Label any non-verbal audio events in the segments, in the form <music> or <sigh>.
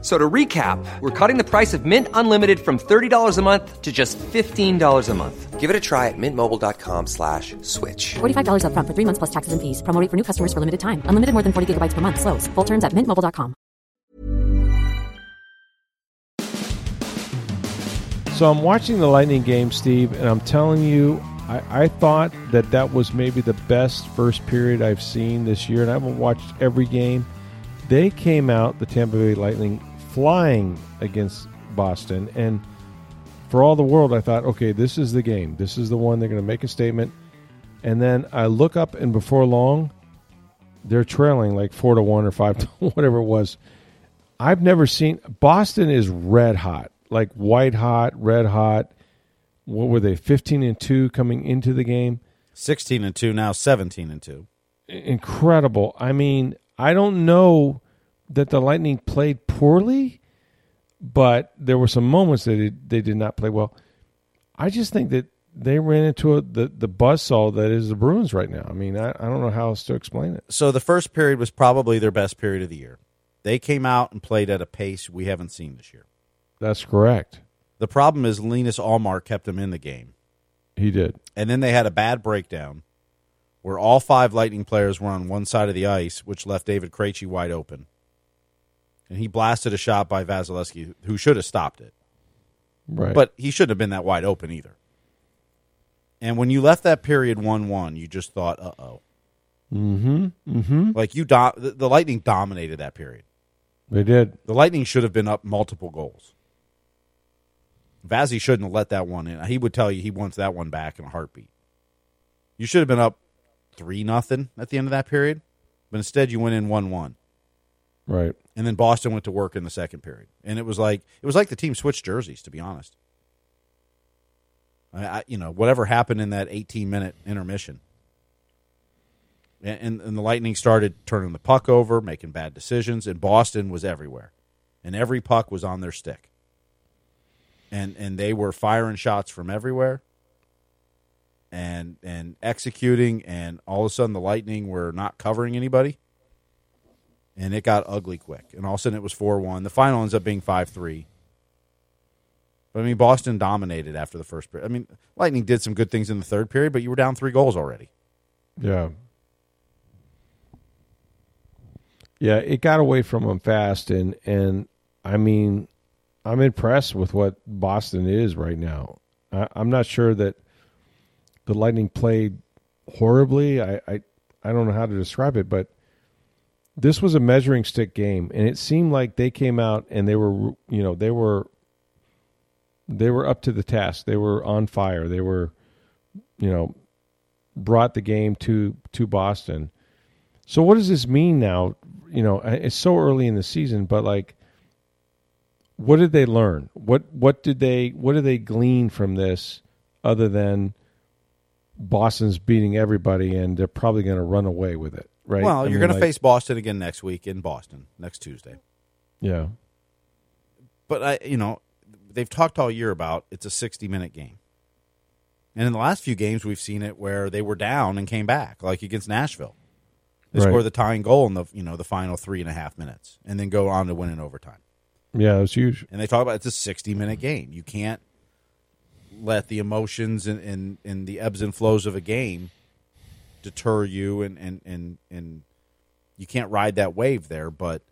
F- So to recap, we're cutting the price of Mint Unlimited from $30 a month to just $15 a month. Give it a try at mintmobile.com slash switch. $45 upfront for three months plus taxes and fees. Promo rate for new customers for limited time. Unlimited more than 40 gigabytes per month. Slows. Full terms at mintmobile.com. So I'm watching the Lightning game, Steve, and I'm telling you, I, I thought that that was maybe the best first period I've seen this year, and I haven't watched every game. They came out, the Tampa Bay Lightning, flying against Boston, and for all the world, I thought, okay, this is the game. This is the one they're going to make a statement. And then I look up, and before long, they're trailing like four to one or five to <laughs> whatever it was. I've never seen Boston is red hot, like white hot, red hot. What were they? Fifteen and two coming into the game. 16 and 2 now 17 and 2 Incredible. I mean, I don't know that the Lightning played poorly, but there were some moments that they, they did not play well. I just think that they ran into a, the the buzzsaw that is the Bruins right now. I mean, I, I don't know how else to explain it. so the first period was probably their best period of the year they came out and played at a pace we haven't seen this year That's correct. the problem is linus ullmark kept them in the game He did. and then they had a bad breakdown where all five lightning players were on one side of the ice which left david Krejci wide open and he blasted a shot by vasilevskiy who should have stopped it Right. but he shouldn't have been that wide open either and when you left that period 1-1 you just thought uh-oh mm-hmm. Mm-hmm. like you do- the, the lightning dominated that period They did. The Lightning should have been up multiple goals. Vazzy shouldn't have let that one in. He would tell you he wants that one back in a heartbeat. You should have been up three nothing at the end of that period, but instead you went in one one, Right. And then Boston went to work in the second period, and it was like it was like the team switched jerseys. To be honest, I, I, you know whatever happened in that eighteen minute intermission, and, and and the Lightning started turning the puck over, making bad decisions, and Boston was everywhere, and every puck was on their stick, and and they were firing shots from everywhere, and and executing, and all of a sudden the Lightning were not covering anybody, and it got ugly quick, and all of a sudden it was four one. The final ends up being five three. But I mean, Boston dominated after the first period. I mean, Lightning did some good things in the third period, but you were down three goals already. Yeah. Yeah, it got away from them fast, and and I mean, I'm impressed with what Boston is right now. I, I'm not sure that the Lightning played horribly. I, I I don't know how to describe it, but this was a measuring stick game, and it seemed like they came out and they were you know they were they were up to the task. They were on fire. They were you know brought the game to to Boston. So what does this mean now? You know, it's so early in the season, but like, what did they learn? What what did they what did they glean from this, other than Boston's beating everybody and they're probably going to run away with it, right? Well, I you're going to face Boston again next week in Boston next Tuesday. yeah, But I, you know, they've talked all year about it's a 60 minute game, and in the last few games we've seen it where they were down and came back, like against Nashville. They Right. score the tying goal in the you know the final three and a half minutes, and then go on to win in overtime. yeah, it's huge. And they talk about it's a 60 minute game. You can't let the emotions and, and, and the ebbs and flows of a game deter you and, and, and, and you can't ride that wave there, but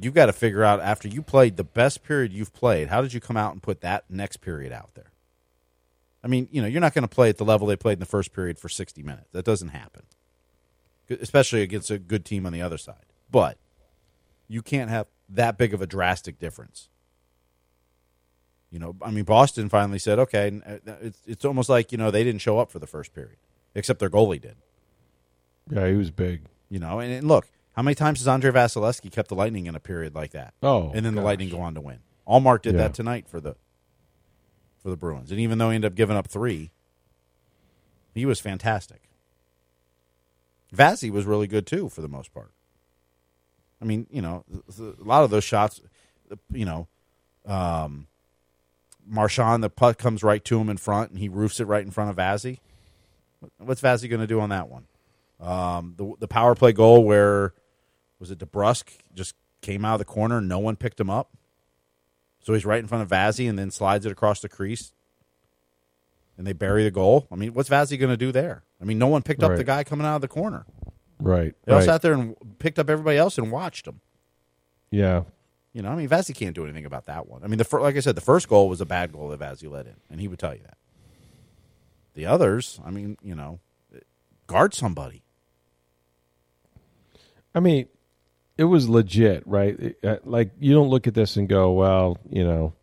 you've got to figure out after you played the best period you've played, how did you come out and put that next period out there? I mean, you know, you're not going to play at the level they played in the first period for 60 minutes. That doesn't happen, especially against a good team on the other side. But you can't have that big of a drastic difference. You know, I mean, Boston finally said, "Okay." uh, It's it's almost like you know they didn't show up for the first period, except their goalie did. Yeah, he was big. You know, and, and look, how many times has Andrei Vasilevskiy kept the Lightning in a period like that? Oh, and then the. Lightning go on to win. Ullmark did Yeah. that tonight for the for the Bruins, and even though he ended up giving up three, he was fantastic. Vazzy was really good too for the most part. I mean, you know, a lot of those shots, you know, um, Marchand, the puck comes right to him in front, and he roofs it right in front of Vazzy. What's Vazzy going to do on that one? Um, the the power play goal where was it DeBrusk just came out of the corner, no one picked him up, so he's right in front of Vazzy, and then slides it across the crease, and they bury the goal. I mean, what's Vazzy going to do there? I mean, no one picked up the guy coming out of the corner. Right. They all right. sat there and picked up everybody else and watched them. Yeah. You know, I mean, Vazzy can't do anything about that one. I mean, the like I said, the first goal was a bad goal that Vazzy let in, and he would tell you that. The others, I mean, you know, guard somebody. I mean, it was legit, right? It- uh, like you don't look at this and go, well, you know,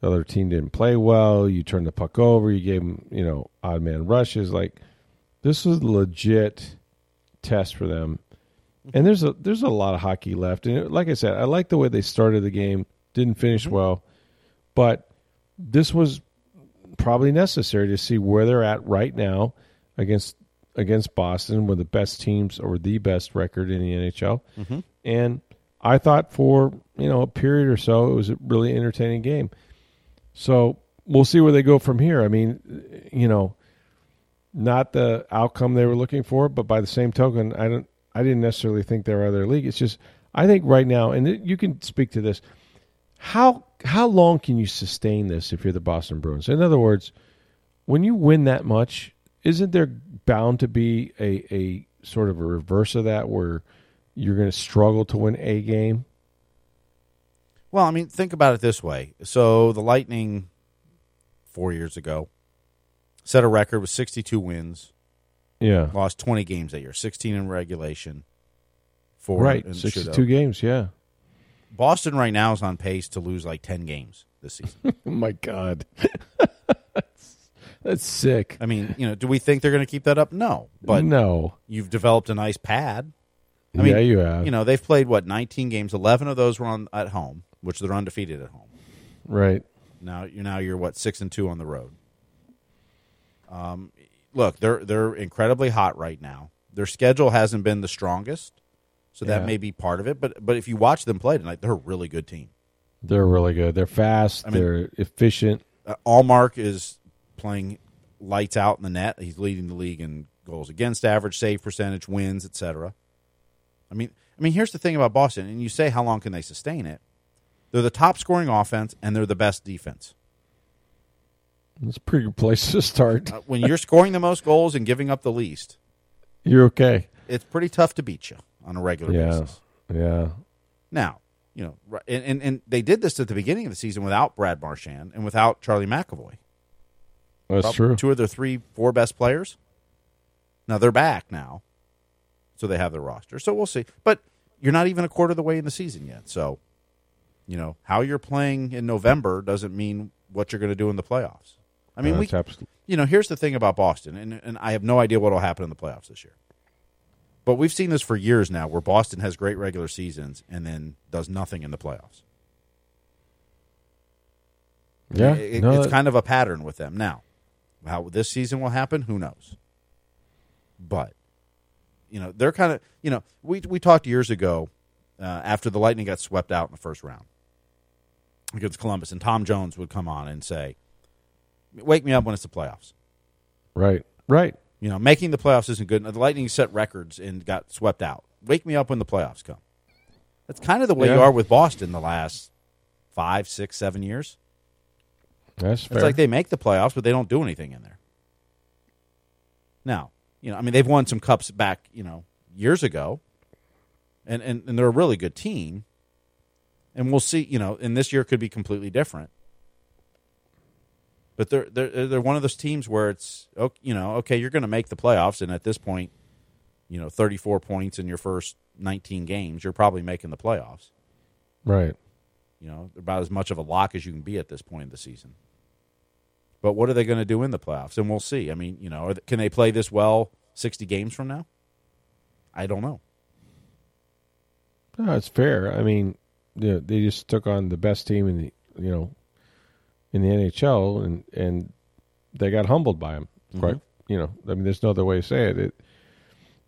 the other team didn't play well. You turned the puck over. You gave them, you know, odd man rushes. Like this was a legit test for them. And there's a there's a lot of hockey left. And it, like I said, I like the way they started the game. Didn't finish well, but this was probably necessary to see where they're at right now against against Boston, with the best teams or the best record in the NHL. Mm-hmm. And I thought for you know a period or so, it was a really entertaining game. So we'll see where they go from here. I mean, you know, not the outcome they were looking for, but by the same token, I don't. I didn't necessarily think they were out of their league. It's just I think right now, and you can speak to this. How how long can you sustain this if you're the Boston Bruins? In other words, when you win that much, isn't there bound to be a, a sort of a reverse of that where you're going to struggle to win a game? Well, I mean, think about it this way. So the Lightning, four years ago, set a record with 62 wins, Yeah, lost 20 games that year, 16 in regulation. Four right. in Sixty-two shootout. games. Yeah. Boston right now is on pace to lose like 10 games this season. <laughs> Oh my God, <laughs> that's sick. I mean, you know, do we think they're going to keep that up? No, but no. you've developed a nice pad. I mean, yeah, you have. You know, they've played what 19 games. 11 of those were on at home, which they're undefeated at home. right. Now you're now you're what six and two on the road. Um, look, they're they're incredibly hot right now. Their schedule hasn't been the strongest, so that Yeah. may be part of it. But but if you watch them play tonight, they're a really good team. They're really good. They're fast. I mean- they're efficient. Uh, Ullmark is playing lights out in the net. He's leading the league in goals against average, save percentage, wins, etc. I mean, I mean, here's the thing about Boston, and you say how long can they sustain it? They're the top scoring offense, and they're the best defense. It's a pretty good place to start. Uh, when you're scoring the most goals and giving up the least, You're okay. it's pretty tough to beat you on a regular Yeah. basis. Yeah. Now, you know, and, and and they did this at the beginning of the season without Brad Marchand and without Charlie McAvoy. That's Prob- true. Two of their three, four best players. Now they're back now, so they have their roster. So we'll see. But you're not even a quarter of the way in the season yet. So, you know, how you're playing in November doesn't mean what you're going to do in the playoffs. I mean, we, That's abs- you know, here's the thing about Boston, and, and I have no idea what will happen in the playoffs this year. But we've seen this for years now, where Boston has great regular seasons and then does nothing in the playoffs. yeah. It- no, it's that- kind of a pattern with them now. How this season will happen, who knows? But you know, they're kind of you know we we talked years ago uh, after the Lightning got swept out in the first round against Columbus, and Tom Jones would come on and say, "Wake me up when it's the playoffs." right. Right. You know, making the playoffs isn't good. The Lightning set records and got swept out. Wake me up when the playoffs come. That's kind of the way you are with Boston the last five, six, seven years. That's fair. It's like they make the playoffs, but they don't do anything in there. Now, you know, I mean, they've won some cups back, you know, years ago, and and, and they're a really good team. And we'll see, you know, and this year could be completely different. But they're they're they're one of those teams where it's you know okay you're going to make the playoffs and at this point, you know 34 points in your first 19 games you're probably making the playoffs. right. You know, about as much of a lock as you can be at this point in the season. But what are they going to do in the playoffs? And we'll see. I mean, you know, are th- can they play this well 60 games from now? I don't know. No, it's fair. I mean, you know, they just took on the best team in the you know in the NHL, and and they got humbled by him. Quite, you know, I mean, there's no other way to say it. It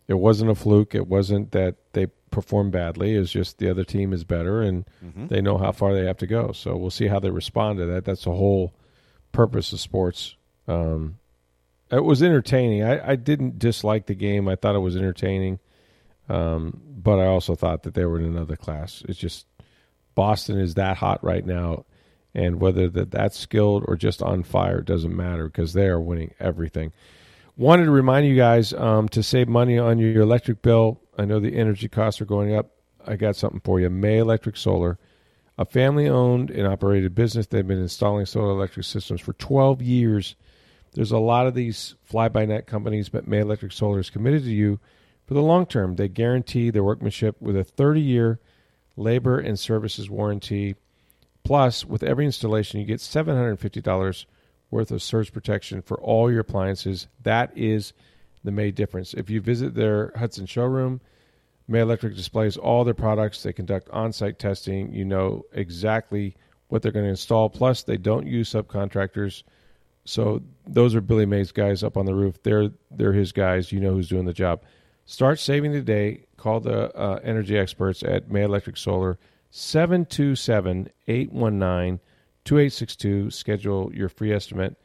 it wasn't a fluke. It wasn't that they performed badly. It's just the other team is better, and they know how far they have to go. So we'll see how they respond to that. That's the whole purpose of sports. Um, it was entertaining. I, I didn't dislike the game. I thought it was entertaining, um, but I also thought that they were in another class. It's just Boston is that hot right now, and whether that that's skilled or just on fire doesn't matter because they are winning everything. Wanted to remind you guys um, to save money on your electric bill. I know the energy costs are going up. I got something for you. May Electric Solar, a family owned and operated business. They've been installing solar electric systems for 12 years. There's a lot of these fly by night companies, but May Electric Solar is committed to you for the long term. They guarantee their workmanship with a 30 year labor and services warranty. Plus, with every installation, you get $750 worth of surge protection for all your appliances. That is the May difference. If you visit their Hudson showroom, May Electric displays all their products. They conduct on site testing. You know exactly what they're going to install. Plus, they don't use subcontractors. So those are Billy May's guys up on the roof. They're they're his guys. You know who's doing the job. Start saving today. Call the uh, energy experts at May Electric Solar 727-819-2862. Schedule your free estimate.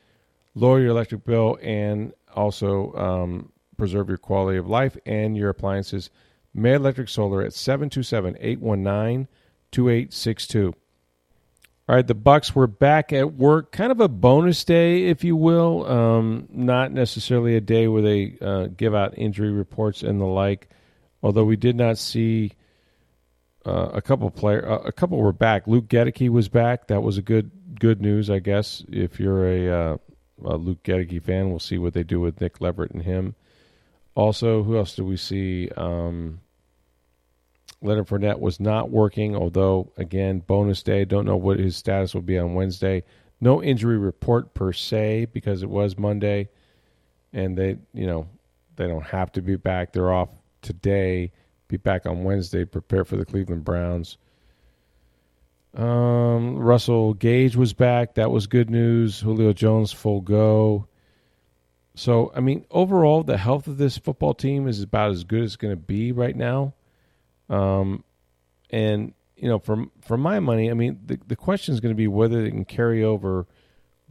Lower your electric bill and also um, preserve your quality of life and your appliances. May Electric Solar at 727-819-2862. All right, the Bucks were back at work. Kind of a bonus day, if you will. Um, not necessarily a day where they uh, give out injury reports and the like. Although we did not see uh, a couple player, uh, a couple were back. Luke Goedeke was back. That was a good good news, I guess. If you're a, uh, a Luke Goedeke fan, we'll see what they do with Nick Leverett and him. Also, who else do we see? Um, Leonard Fournette was not working, although, again, bonus day. Don't know what his status will be on Wednesday. No injury report per se because it was Monday, and they, you know, they don't have to be back. They're off today, be back on Wednesday, prepare for the Cleveland Browns. Um, Russell Gage was back. That was good news. Julio Jones full go. So, I mean, overall, the health of this football team is about as good as it's going to be right now. Um, and you know, for for my money, I mean, the the question is going to be whether they can carry over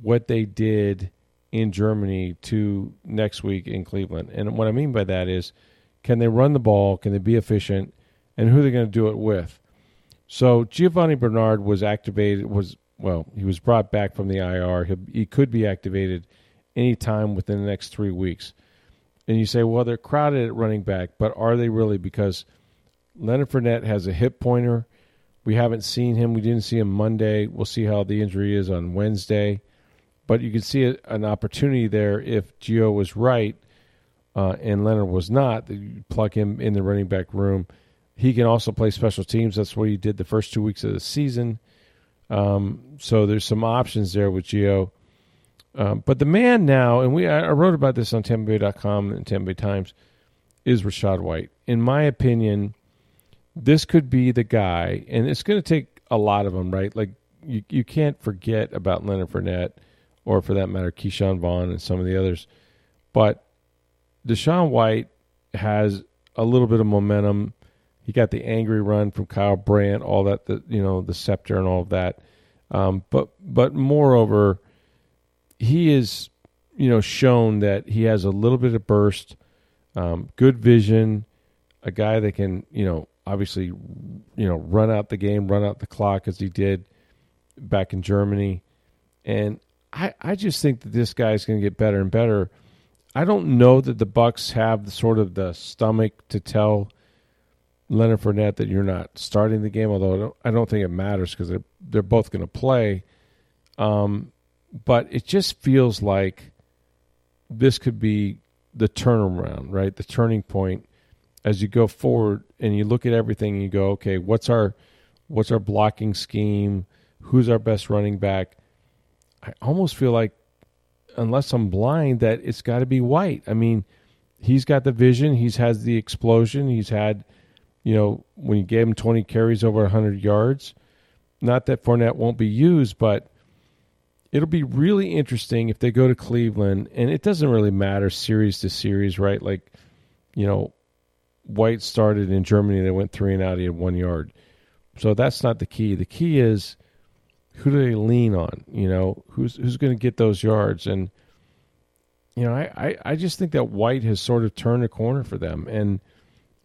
what they did in Germany to next week in Cleveland. And what I mean by that is, can they run the ball? Can they be efficient? And who are they going to do it with? So Giovani Bernard was activated. Was well, he was brought back from the IR. He, he could be activated anytime within the next three weeks. And you say, well, they're crowded at running back, but are they really? Because Leonard Fournette has a hip pointer. We haven't seen him. We didn't see him Monday. We'll see how the injury is on Wednesday. But you can see an opportunity there if Gio was right uh, and Leonard was not. You plug him in the running back room. He can also play special teams. That's what he did the first two weeks of the season. Um, so there's some options there with Gio. Um, but the man now, and we I wrote about this on TampaBay.com and Tampa Bay Times, is Rachaad White. In my opinion, this could be the guy, and it's going to take a lot of them, right? Like you, you can't forget about Leonard Fournette, or for that matter, Ke'Shawn Vaughn and some of the others. But Deshaun White has a little bit of momentum. He got the angry run from Kyle Brandt, all that, the you know, the scepter and all of that. Um, but but moreover, he is you know shown that he has a little bit of burst, um, good vision, a guy that can you know obviously, you know, run out the game, run out the clock as he did back in Germany. And I, I just think that this guy is going to get better and better. I don't know that the Bucks have sort of the stomach to tell Leonard Fournette that you're not starting the game. Although I don't, I don't think it matters because they're they're both going to play. Um, but it just feels like this could be the turnaround, right? The turning point as you go forward and you look at everything and you go, okay, what's our what's our blocking scheme? Who's our best running back? I almost feel like unless I'm blind that it's got to be White. I mean, he's got the vision, he's has the explosion, he's had you know, when you gave him 20 carries over 100 yards, not that Fournette won't be used, but it'll be really interesting if they go to Cleveland and it doesn't really matter series to series, right? Like, you know, White started in Germany. They went three and out. He had one yard. So that's not the key. The key is who do they lean on? You know, who's who's going to get those yards? And you know, I, I, I just think that White has sort of turned a corner for them, and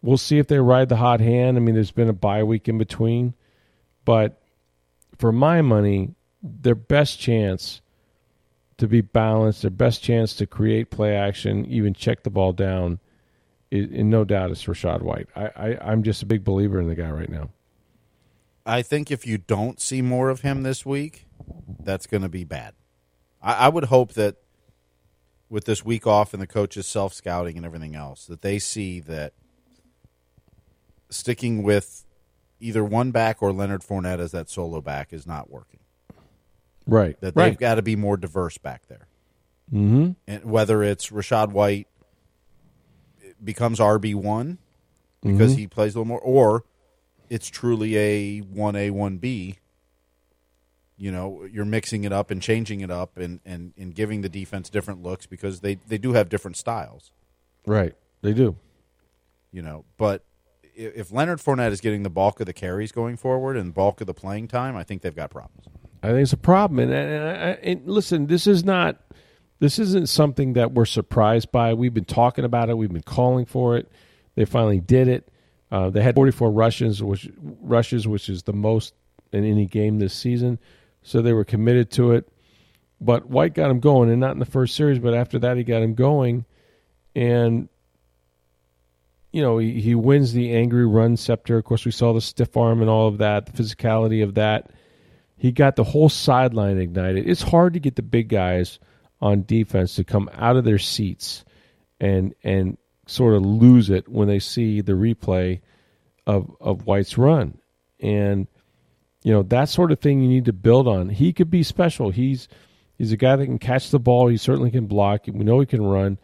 we'll see if they ride the hot hand. I mean, there's been a bye week in between, but for my money, their best chance to be balanced, their best chance to create play action, even check the ball down, is, and no doubt it's Rachaad White. I, I, I'm just a big believer in the guy right now. I think if you don't see more of him this week, that's going to be bad. I, I would hope that with this week off and the coaches self scouting and everything else, that they see that sticking with either one back or Leonard Fournette as that solo back is not working. Right. That right. they've got to be more diverse back there. Mm-hmm. And whether it's Rachaad White becomes RB one because Mhm. he plays a little more, or it's truly a one A one B. You know, you're mixing it up and changing it up and, and, and giving the defense different looks because they, they do have different styles. Right. They do. You know, but if Leonard Fournette is getting the bulk of the carries going forward and bulk of the playing time, I think they've got problems. I think it's a problem. And, and, and, and listen, this is not, this isn't something that we're surprised by. We've been talking about it. We've been calling for it. They finally did it. Uh, they had 44 rushes, which rushes, which is the most in any game this season. So they were committed to it. But White got him going, and not in the first series, but after that he got him going, and you know he, he wins the angry run scepter. Of course, we saw the stiff arm and all of that, the physicality of that he got the whole sideline ignited. It's hard to get the big guys on defense to come out of their seats and and sort of lose it when they see the replay of of White's run. And you know, that sort of thing you need to build on. He could be special. He's he's a guy that can catch the ball, he certainly can block. We know he can run.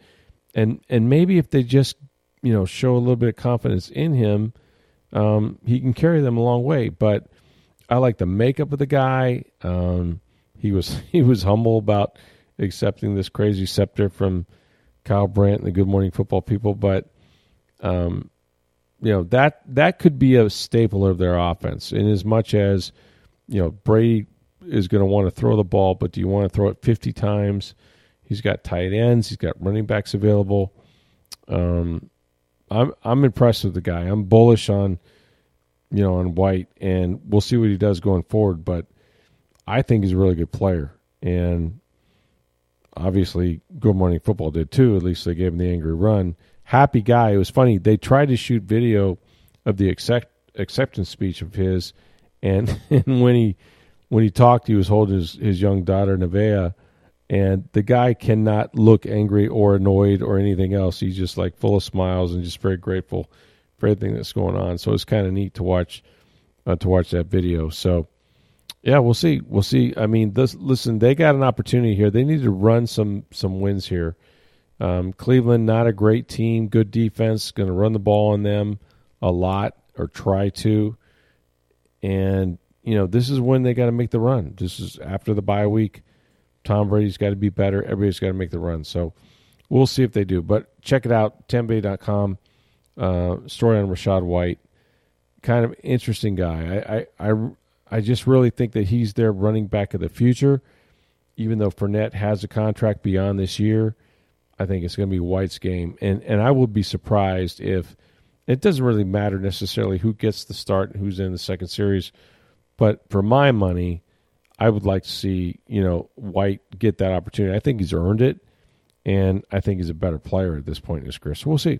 And and maybe if they just, you know, show a little bit of confidence in him, um, he can carry them a long way. But I like the makeup of the guy. Um, he was <laughs> he was humble about accepting this crazy scepter from Kyle Brandt and the Good Morning Football people, but um, you know that that could be a staple of their offense. In as much as you know Brady is going to want to throw the ball, but do you want to throw it fifty times? He's got tight ends. He's got running backs available. Um, I'm I'm impressed with the guy. I'm bullish on you know, on White, and we'll see what he does going forward. But I think he's a really good player, and obviously, Good Morning Football did too. At least they gave him the angry run. Happy guy. It was funny. They tried to shoot video of the accept, acceptance speech of his, and, <laughs> and when he when he talked, he was holding his, his young daughter Nevaeh, and the guy cannot look angry or annoyed or anything else. He's just like full of smiles and just very grateful for everything that's going on. So it's kind of neat to watch uh, to watch that video. So yeah, we'll see. We'll see. I mean, this listen, they got an opportunity here. They need to run some some wins here. Um, Cleveland, not a great team, good defense, going to run the ball on them a lot or try to. And you know, this is when they got to make the run. This is after the bye week. Tom Brady's got to be better. Everybody's got to make the run. So we'll see if they do. But check it out, TampaBay.com. Uh, story on Rachaad White. Kind of interesting guy. I, I, I, I just really think that he's their running back of the future. Even though Fournette has a contract beyond this year, I think it's going to be White's game. And, and I would be surprised if it doesn't really matter necessarily who gets the start and who's in the second series. But for my money, I would like to see, you know, White get that opportunity. I think he's earned it, and I think he's a better player at this point in his career. So we'll see.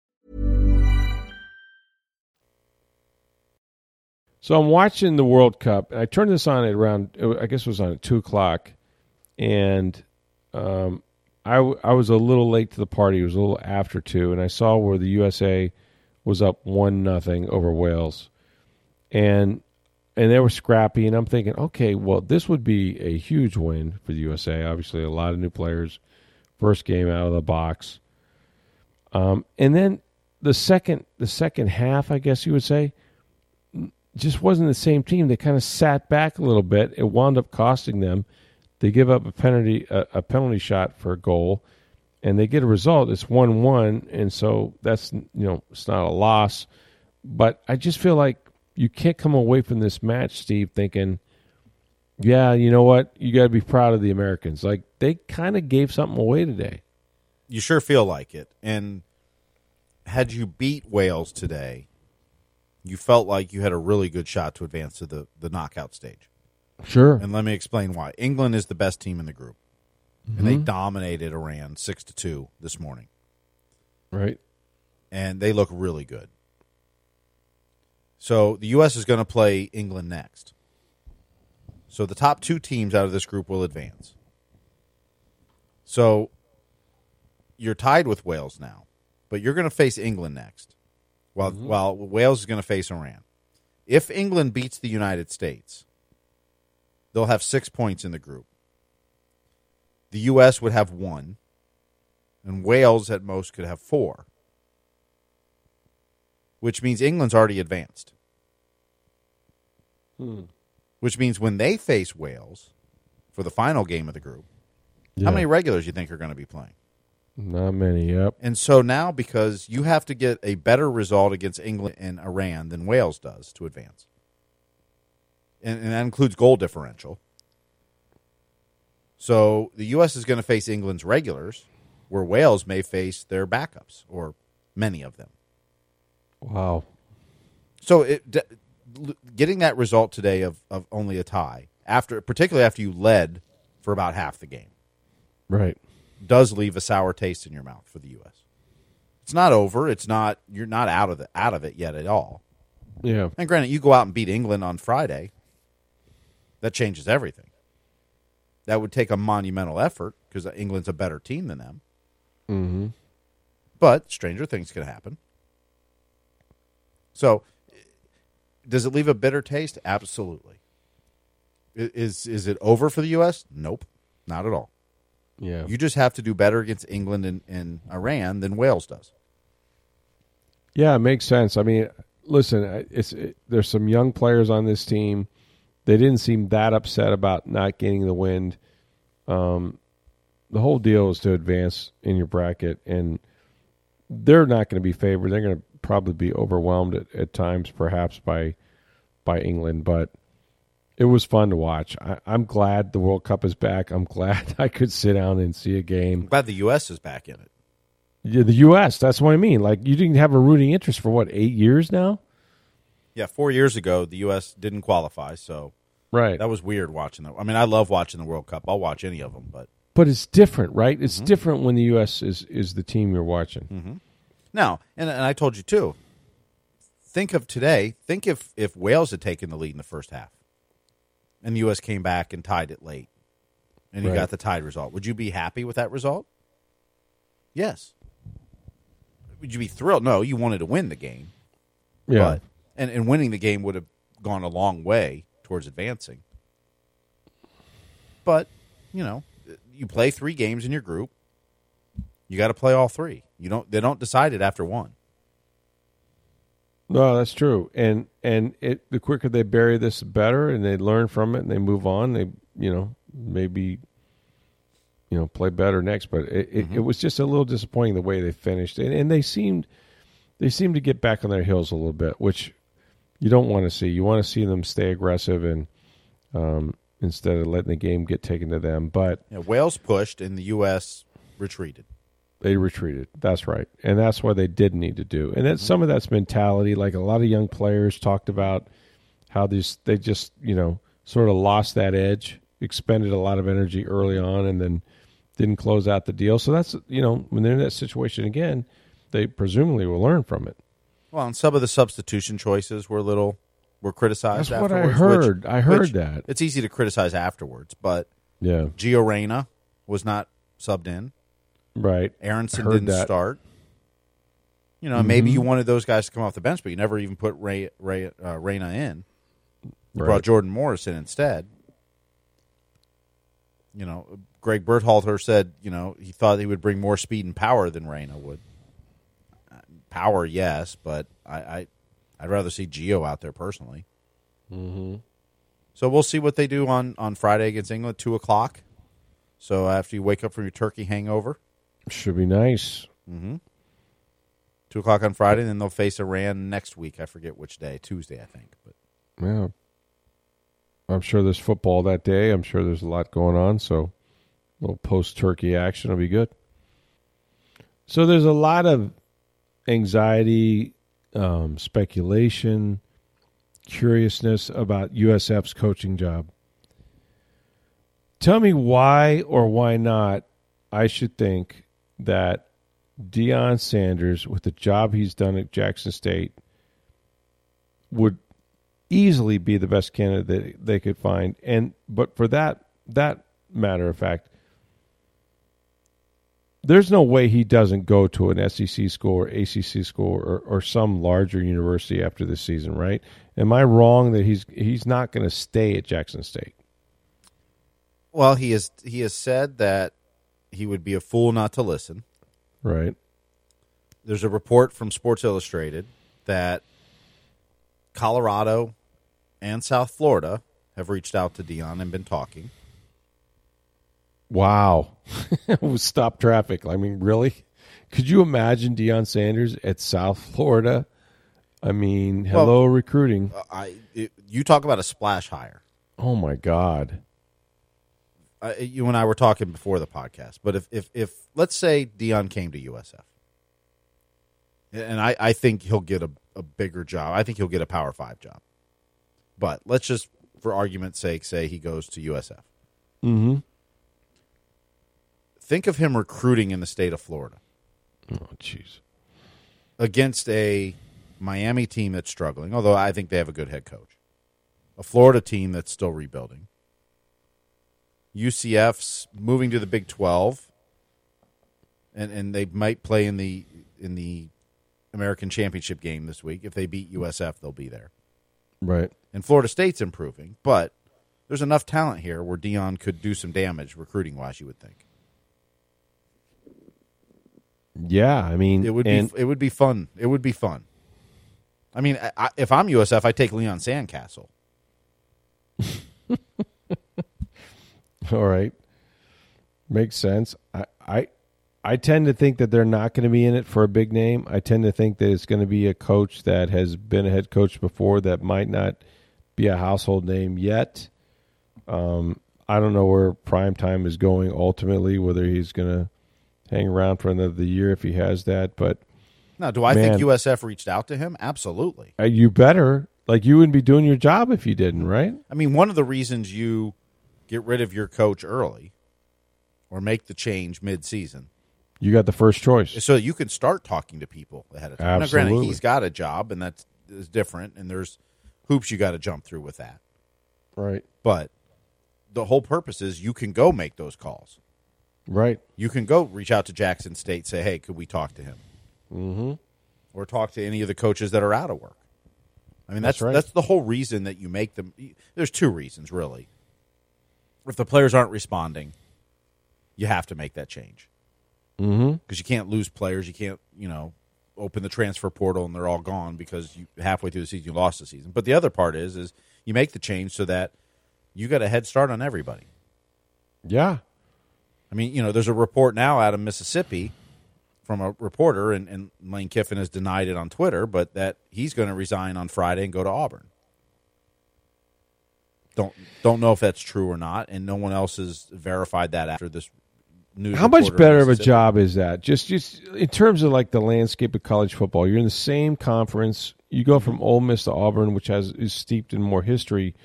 So I'm watching the World Cup. and I turned this on at around, I guess it was on at two o'clock, and um, I, I was a little late to the party. It was a little after two, and I saw where the USA was up one nothing over Wales, and and they were scrappy. And I'm thinking, okay, well, this would be a huge win for the USA. Obviously, a lot of new players, first game out of the box. Um, and then the second the second half, I guess you would say, just wasn't the same team. They kind of sat back a little bit. It wound up costing them. They give up a penalty a, a penalty shot for a goal, and they get a result. It's one one, and so that's you know it's not a loss. But I just feel like you can't come away from this match, Steve, thinking, yeah, you know what, you got to be proud of the Americans. Like they kind of gave something away today. You sure feel like it. And had you beat Wales today, you felt like you had a really good shot to advance to the, the knockout stage. Sure. And let me explain why. England is the best team in the group. And they mm-hmm. dominated Iran 6 to 2 this morning. right. And they look really good. So the US is going to play England next. So the top 2 teams out of this group will advance. So you're tied with Wales now, but you're going to face England next. While mm-hmm. while Wales is going to face Iran. If England beats the United States, they'll have 6 points in the group. The US would have 1 and Wales at most could have 4 which means England's already advanced. Hmm. Which means when they face Wales for the final game of the group, Yeah. how many regulars you think are going to be playing? Not many. Yep. And so now, because you have to get a better result against England and Iran than Wales does to advance, and, and that includes goal differential. So the U.S. is going to face England's regulars, where Wales may face their backups or many of them. Wow. So it, d- getting that result today of, of only a tie after, particularly after you led for about half the game, Right. Does leave a sour taste in your mouth for the U.S. It's not over. It's not. You're not out of the out of it yet at all. Yeah. And granted, you go out and beat England on Friday. That changes everything. That would take a monumental effort because England's a better team than them. Mm-hmm. But stranger things could happen. So, does it leave a bitter taste? Absolutely. Is is it over for the U.S.? Nope, not at all. Yeah. You just have to do better against England and, and Iran than Wales does. Yeah, it makes sense. I mean, listen, it's it, there's some young players on this team. They didn't seem that upset about not getting the wind. Um, the whole deal is to advance in your bracket, and they're not going to be favored. They're going to probably be overwhelmed at, at times, perhaps by by England. But it was fun to watch. I, I'm glad the World Cup is back. I'm glad <laughs> I could sit down and see a game. I'm glad the U.S. is back in it. Yeah, the U.S. That's what I mean. Like you didn't have a rooting interest for what eight years now, Yeah, four years ago the U.S. didn't qualify, so right? that was weird watching that. I mean, I love watching the World Cup. I'll watch any of them, but but it's different, right? It's Mm-hmm. different when the U.S. is is the team you're watching. now, and, and I told you too. Think of today. Think if if Wales had taken the lead in the first half, and the U.S. came back and tied it late, and you Right. got the tied result. Would you be happy with that result? Yes. Would you be thrilled? No, you wanted to win the game. Yeah, But and, and winning the game would have gone a long way towards advancing. But, you know, you play three games in your group. You got to play all three. You don't they don't decide it after one. No, that's true. And and it the quicker they bury this, the better, and they learn from it and they move on. They you know maybe you know play better next. But it, it, Mm-hmm. it was just a little disappointing the way they finished, and, and they seemed they seemed to get back on their heels a little bit, which you don't want to see. You want to see them stay aggressive and um, instead of letting the game get taken to them. But know, Wales pushed and the U.S. retreated. They retreated. That's right, and that's what they did need to do. And that's some of that's mentality. Like a lot of young players talked about how these they just you know sort of lost that edge, expended a lot of energy early on, and then didn't close out the deal. So that's you know when they're in that situation again, they presumably will learn from it. Well, and some of the substitution choices were a little were criticized. That's what I afterwards, which- heard. I heard which that. It's easy to criticize afterwards, but Yeah, Gio Reyna was not subbed in. Right. Aaronson Heard didn't that. start. You know, maybe Mhm. you wanted those guys to come off the bench, but you never even put Ray, Ray uh, Reyna in. You Right. brought Jordan Morris in instead. You know, Gregg Berhalter said, you know, he thought he would bring more speed and power than Reyna would. Uh, Power, yes, but I, I I'd rather see Gio out there personally. Mm-hmm. So we'll see what they do on on Friday against England, two o'clock. So after you wake up from your turkey hangover, Should be nice. mm-hmm. two o'clock on Friday, and then they'll face Iran next week. I forget which day, Tuesday, I think. But Yeah. I'm sure there's football that day. I'm sure there's a lot going on. So, a little post turkey action will be good. So, there's a lot of anxiety, um, speculation, curiousness about USF's coaching job. Tell me why or why not I should think that Deion Sanders, with the job he's done at Jackson State, would easily be the best candidate that they could find. And but for that that matter of fact, there's no way he doesn't go to an SEC school or ACC school or, or some larger university after this season, right? Am I wrong that he's he's not going to stay at Jackson State? well, he has he has said that he would be a fool not to listen. Right. There's a report from Sports Illustrated that Colorado and South Florida have reached out to Deion and been talking. Wow. <laughs> Stop traffic. I mean, really? Could you imagine Deion Sanders at South Florida? I mean, hello recruiting. Uh, I it, you talk about a splash hire. Oh my God. Uh, you and I were talking before the podcast, but if if, if let's say Deion came to USF, and I, I think he'll get a, a bigger job. I think he'll get a Power Five job. But let's just, for argument's sake, say he goes to USF. Mm-hmm. Think of him recruiting in the state of Florida Oh, jeez. against a Miami team that's struggling, although I think they have a good head coach. A Florida team that's still rebuilding. UCF's moving to the Big Twelve, and and they might play in the in the American Championship game this week. If they beat USF, they'll be there. Right. And Florida State's improving, but there's enough talent here where Deion could do some damage recruiting wise. You would think Yeah, I mean, it would and, be it would be fun. It would be fun. I mean, I, I, if I'm USF, I take Leon Sandcastle. <laughs> <laughs> all right, makes sense. I, I, I tend to think that they're not going to be in it for a big name. I tend to think that it's going to be a coach that has been a head coach before that might not be a household name yet. Um, I don't know where prime time is going ultimately, whether he's going to hang around for another year if he has that, but Now, do I Man. think USF reached out to him? Absolutely. uh, you better like you wouldn't be doing your job if you didn't, right? I mean, one of the reasons you get rid of your coach early or make the change mid-season You got the first choice. so you can start talking to people ahead of time. Now, granted, he's got a job, and that's is different, and there's hoops you got to jump through with that. Right. But the whole purpose is you can go make those calls. Right. You can go reach out to Jackson State, say, "Hey, could we talk to him?" Mm-hmm. or talk to any of the coaches that are out of work. I mean, that's That's that's, the whole reason that you make them. There's two reasons really. If the players aren't responding, you have to make that change Mm-hmm. because you can't lose players. You can't, you know, open the transfer portal and they're all gone because you halfway through the season you lost the season. But the other part is is you make the change so that you got a head start on everybody. Yeah. I mean, you know, there's a report now out of Mississippi from a reporter, and, and Lane Kiffin has denied it on Twitter, but that he's going to resign on Friday and go to Auburn. Don't don't know if that's true or not, and no one else has verified that after this news. How much better of a job is that? Just just in terms of like the landscape of college football, you're in the same conference. You go from Ole Miss to Auburn, which has is steeped in more history.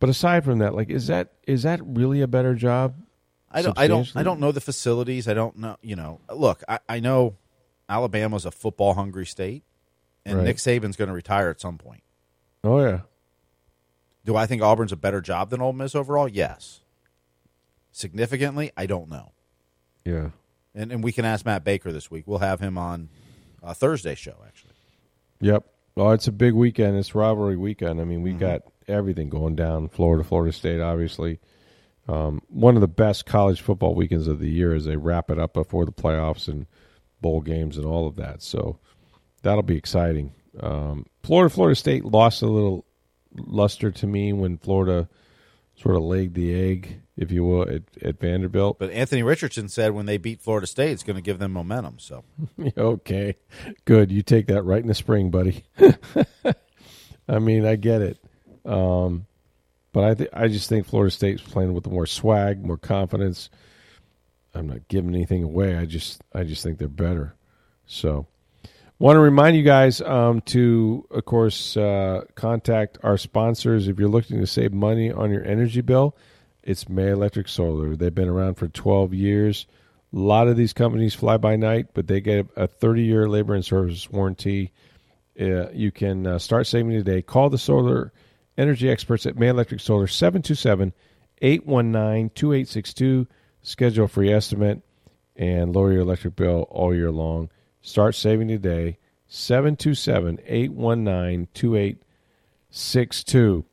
But aside from that, like is that is that really a better job? I don't. I don't. I don't know the facilities. I don't know. You know, look, I, I know Alabama's a football hungry state, and Right. Nick Saban's going to retire at some point. Oh yeah. Do I think Auburn's a better job than Ole Miss overall? Yes. Significantly, I don't know. Yeah. and and we can ask Matt Baker this week. We'll have him on uh, Thursday show actually. Yep. Well, it's a big weekend. It's rivalry weekend. I mean, we got everything going down. Florida, Florida State, obviously. Um, one of the best college football weekends of the year as they wrap it up before the playoffs and bowl games and all of that. So that'll be exciting. Um, Florida, Florida State lost a little luster to me when Florida sort of laid the egg, if you will, at, at Vanderbilt. But Anthony Richardson said when they beat Florida State, it's going to give them momentum. So <laughs> okay, good. You take that right in the spring, buddy. <laughs> I mean, I get it, um, but I th- I just think Florida State's playing with more swag, more confidence. I'm not giving anything away. I just I just think they're better. So, want to remind you guys um, to, of course, uh, contact our sponsors if you're looking to save money on your energy bill. It's May Electric Solar. They've been around for 12 years. A lot of these companies fly by night, but they get a 30 year labor and service warranty. Uh, you can uh, start saving today. Call the solar energy experts at May Electric Solar 727 819 2862. Schedule a free estimate and lower your electric bill all year long. Start saving today. 727 819 2862.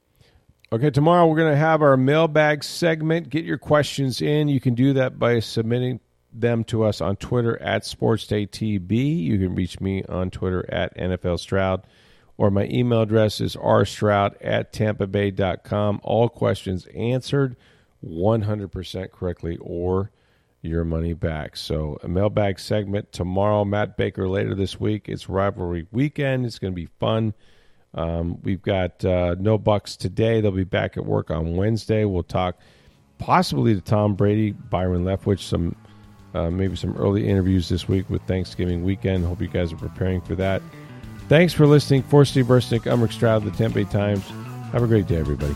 Okay, tomorrow we're going to have our mailbag segment. Get your questions in. You can do that by submitting them to us on Twitter at SportsDayTB. You can reach me on Twitter at NFL Stroud, or my email address is rstroud at tampabay.com. All questions answered 100% correctly or your money back. So, a mailbag segment tomorrow. Matt Baker later this week. It's rivalry weekend. It's going to be fun. Um, we've got uh, no Bucs today. They'll be back at work on Wednesday. We'll talk possibly to Tom Brady, Byron Leftwich, some uh, maybe some early interviews this week with Thanksgiving weekend. Hope you guys are preparing for that. Thanks for listening. For Steve Burstick, I'm Rick Stroud of the Tampa Bay Times. Have a great day, everybody.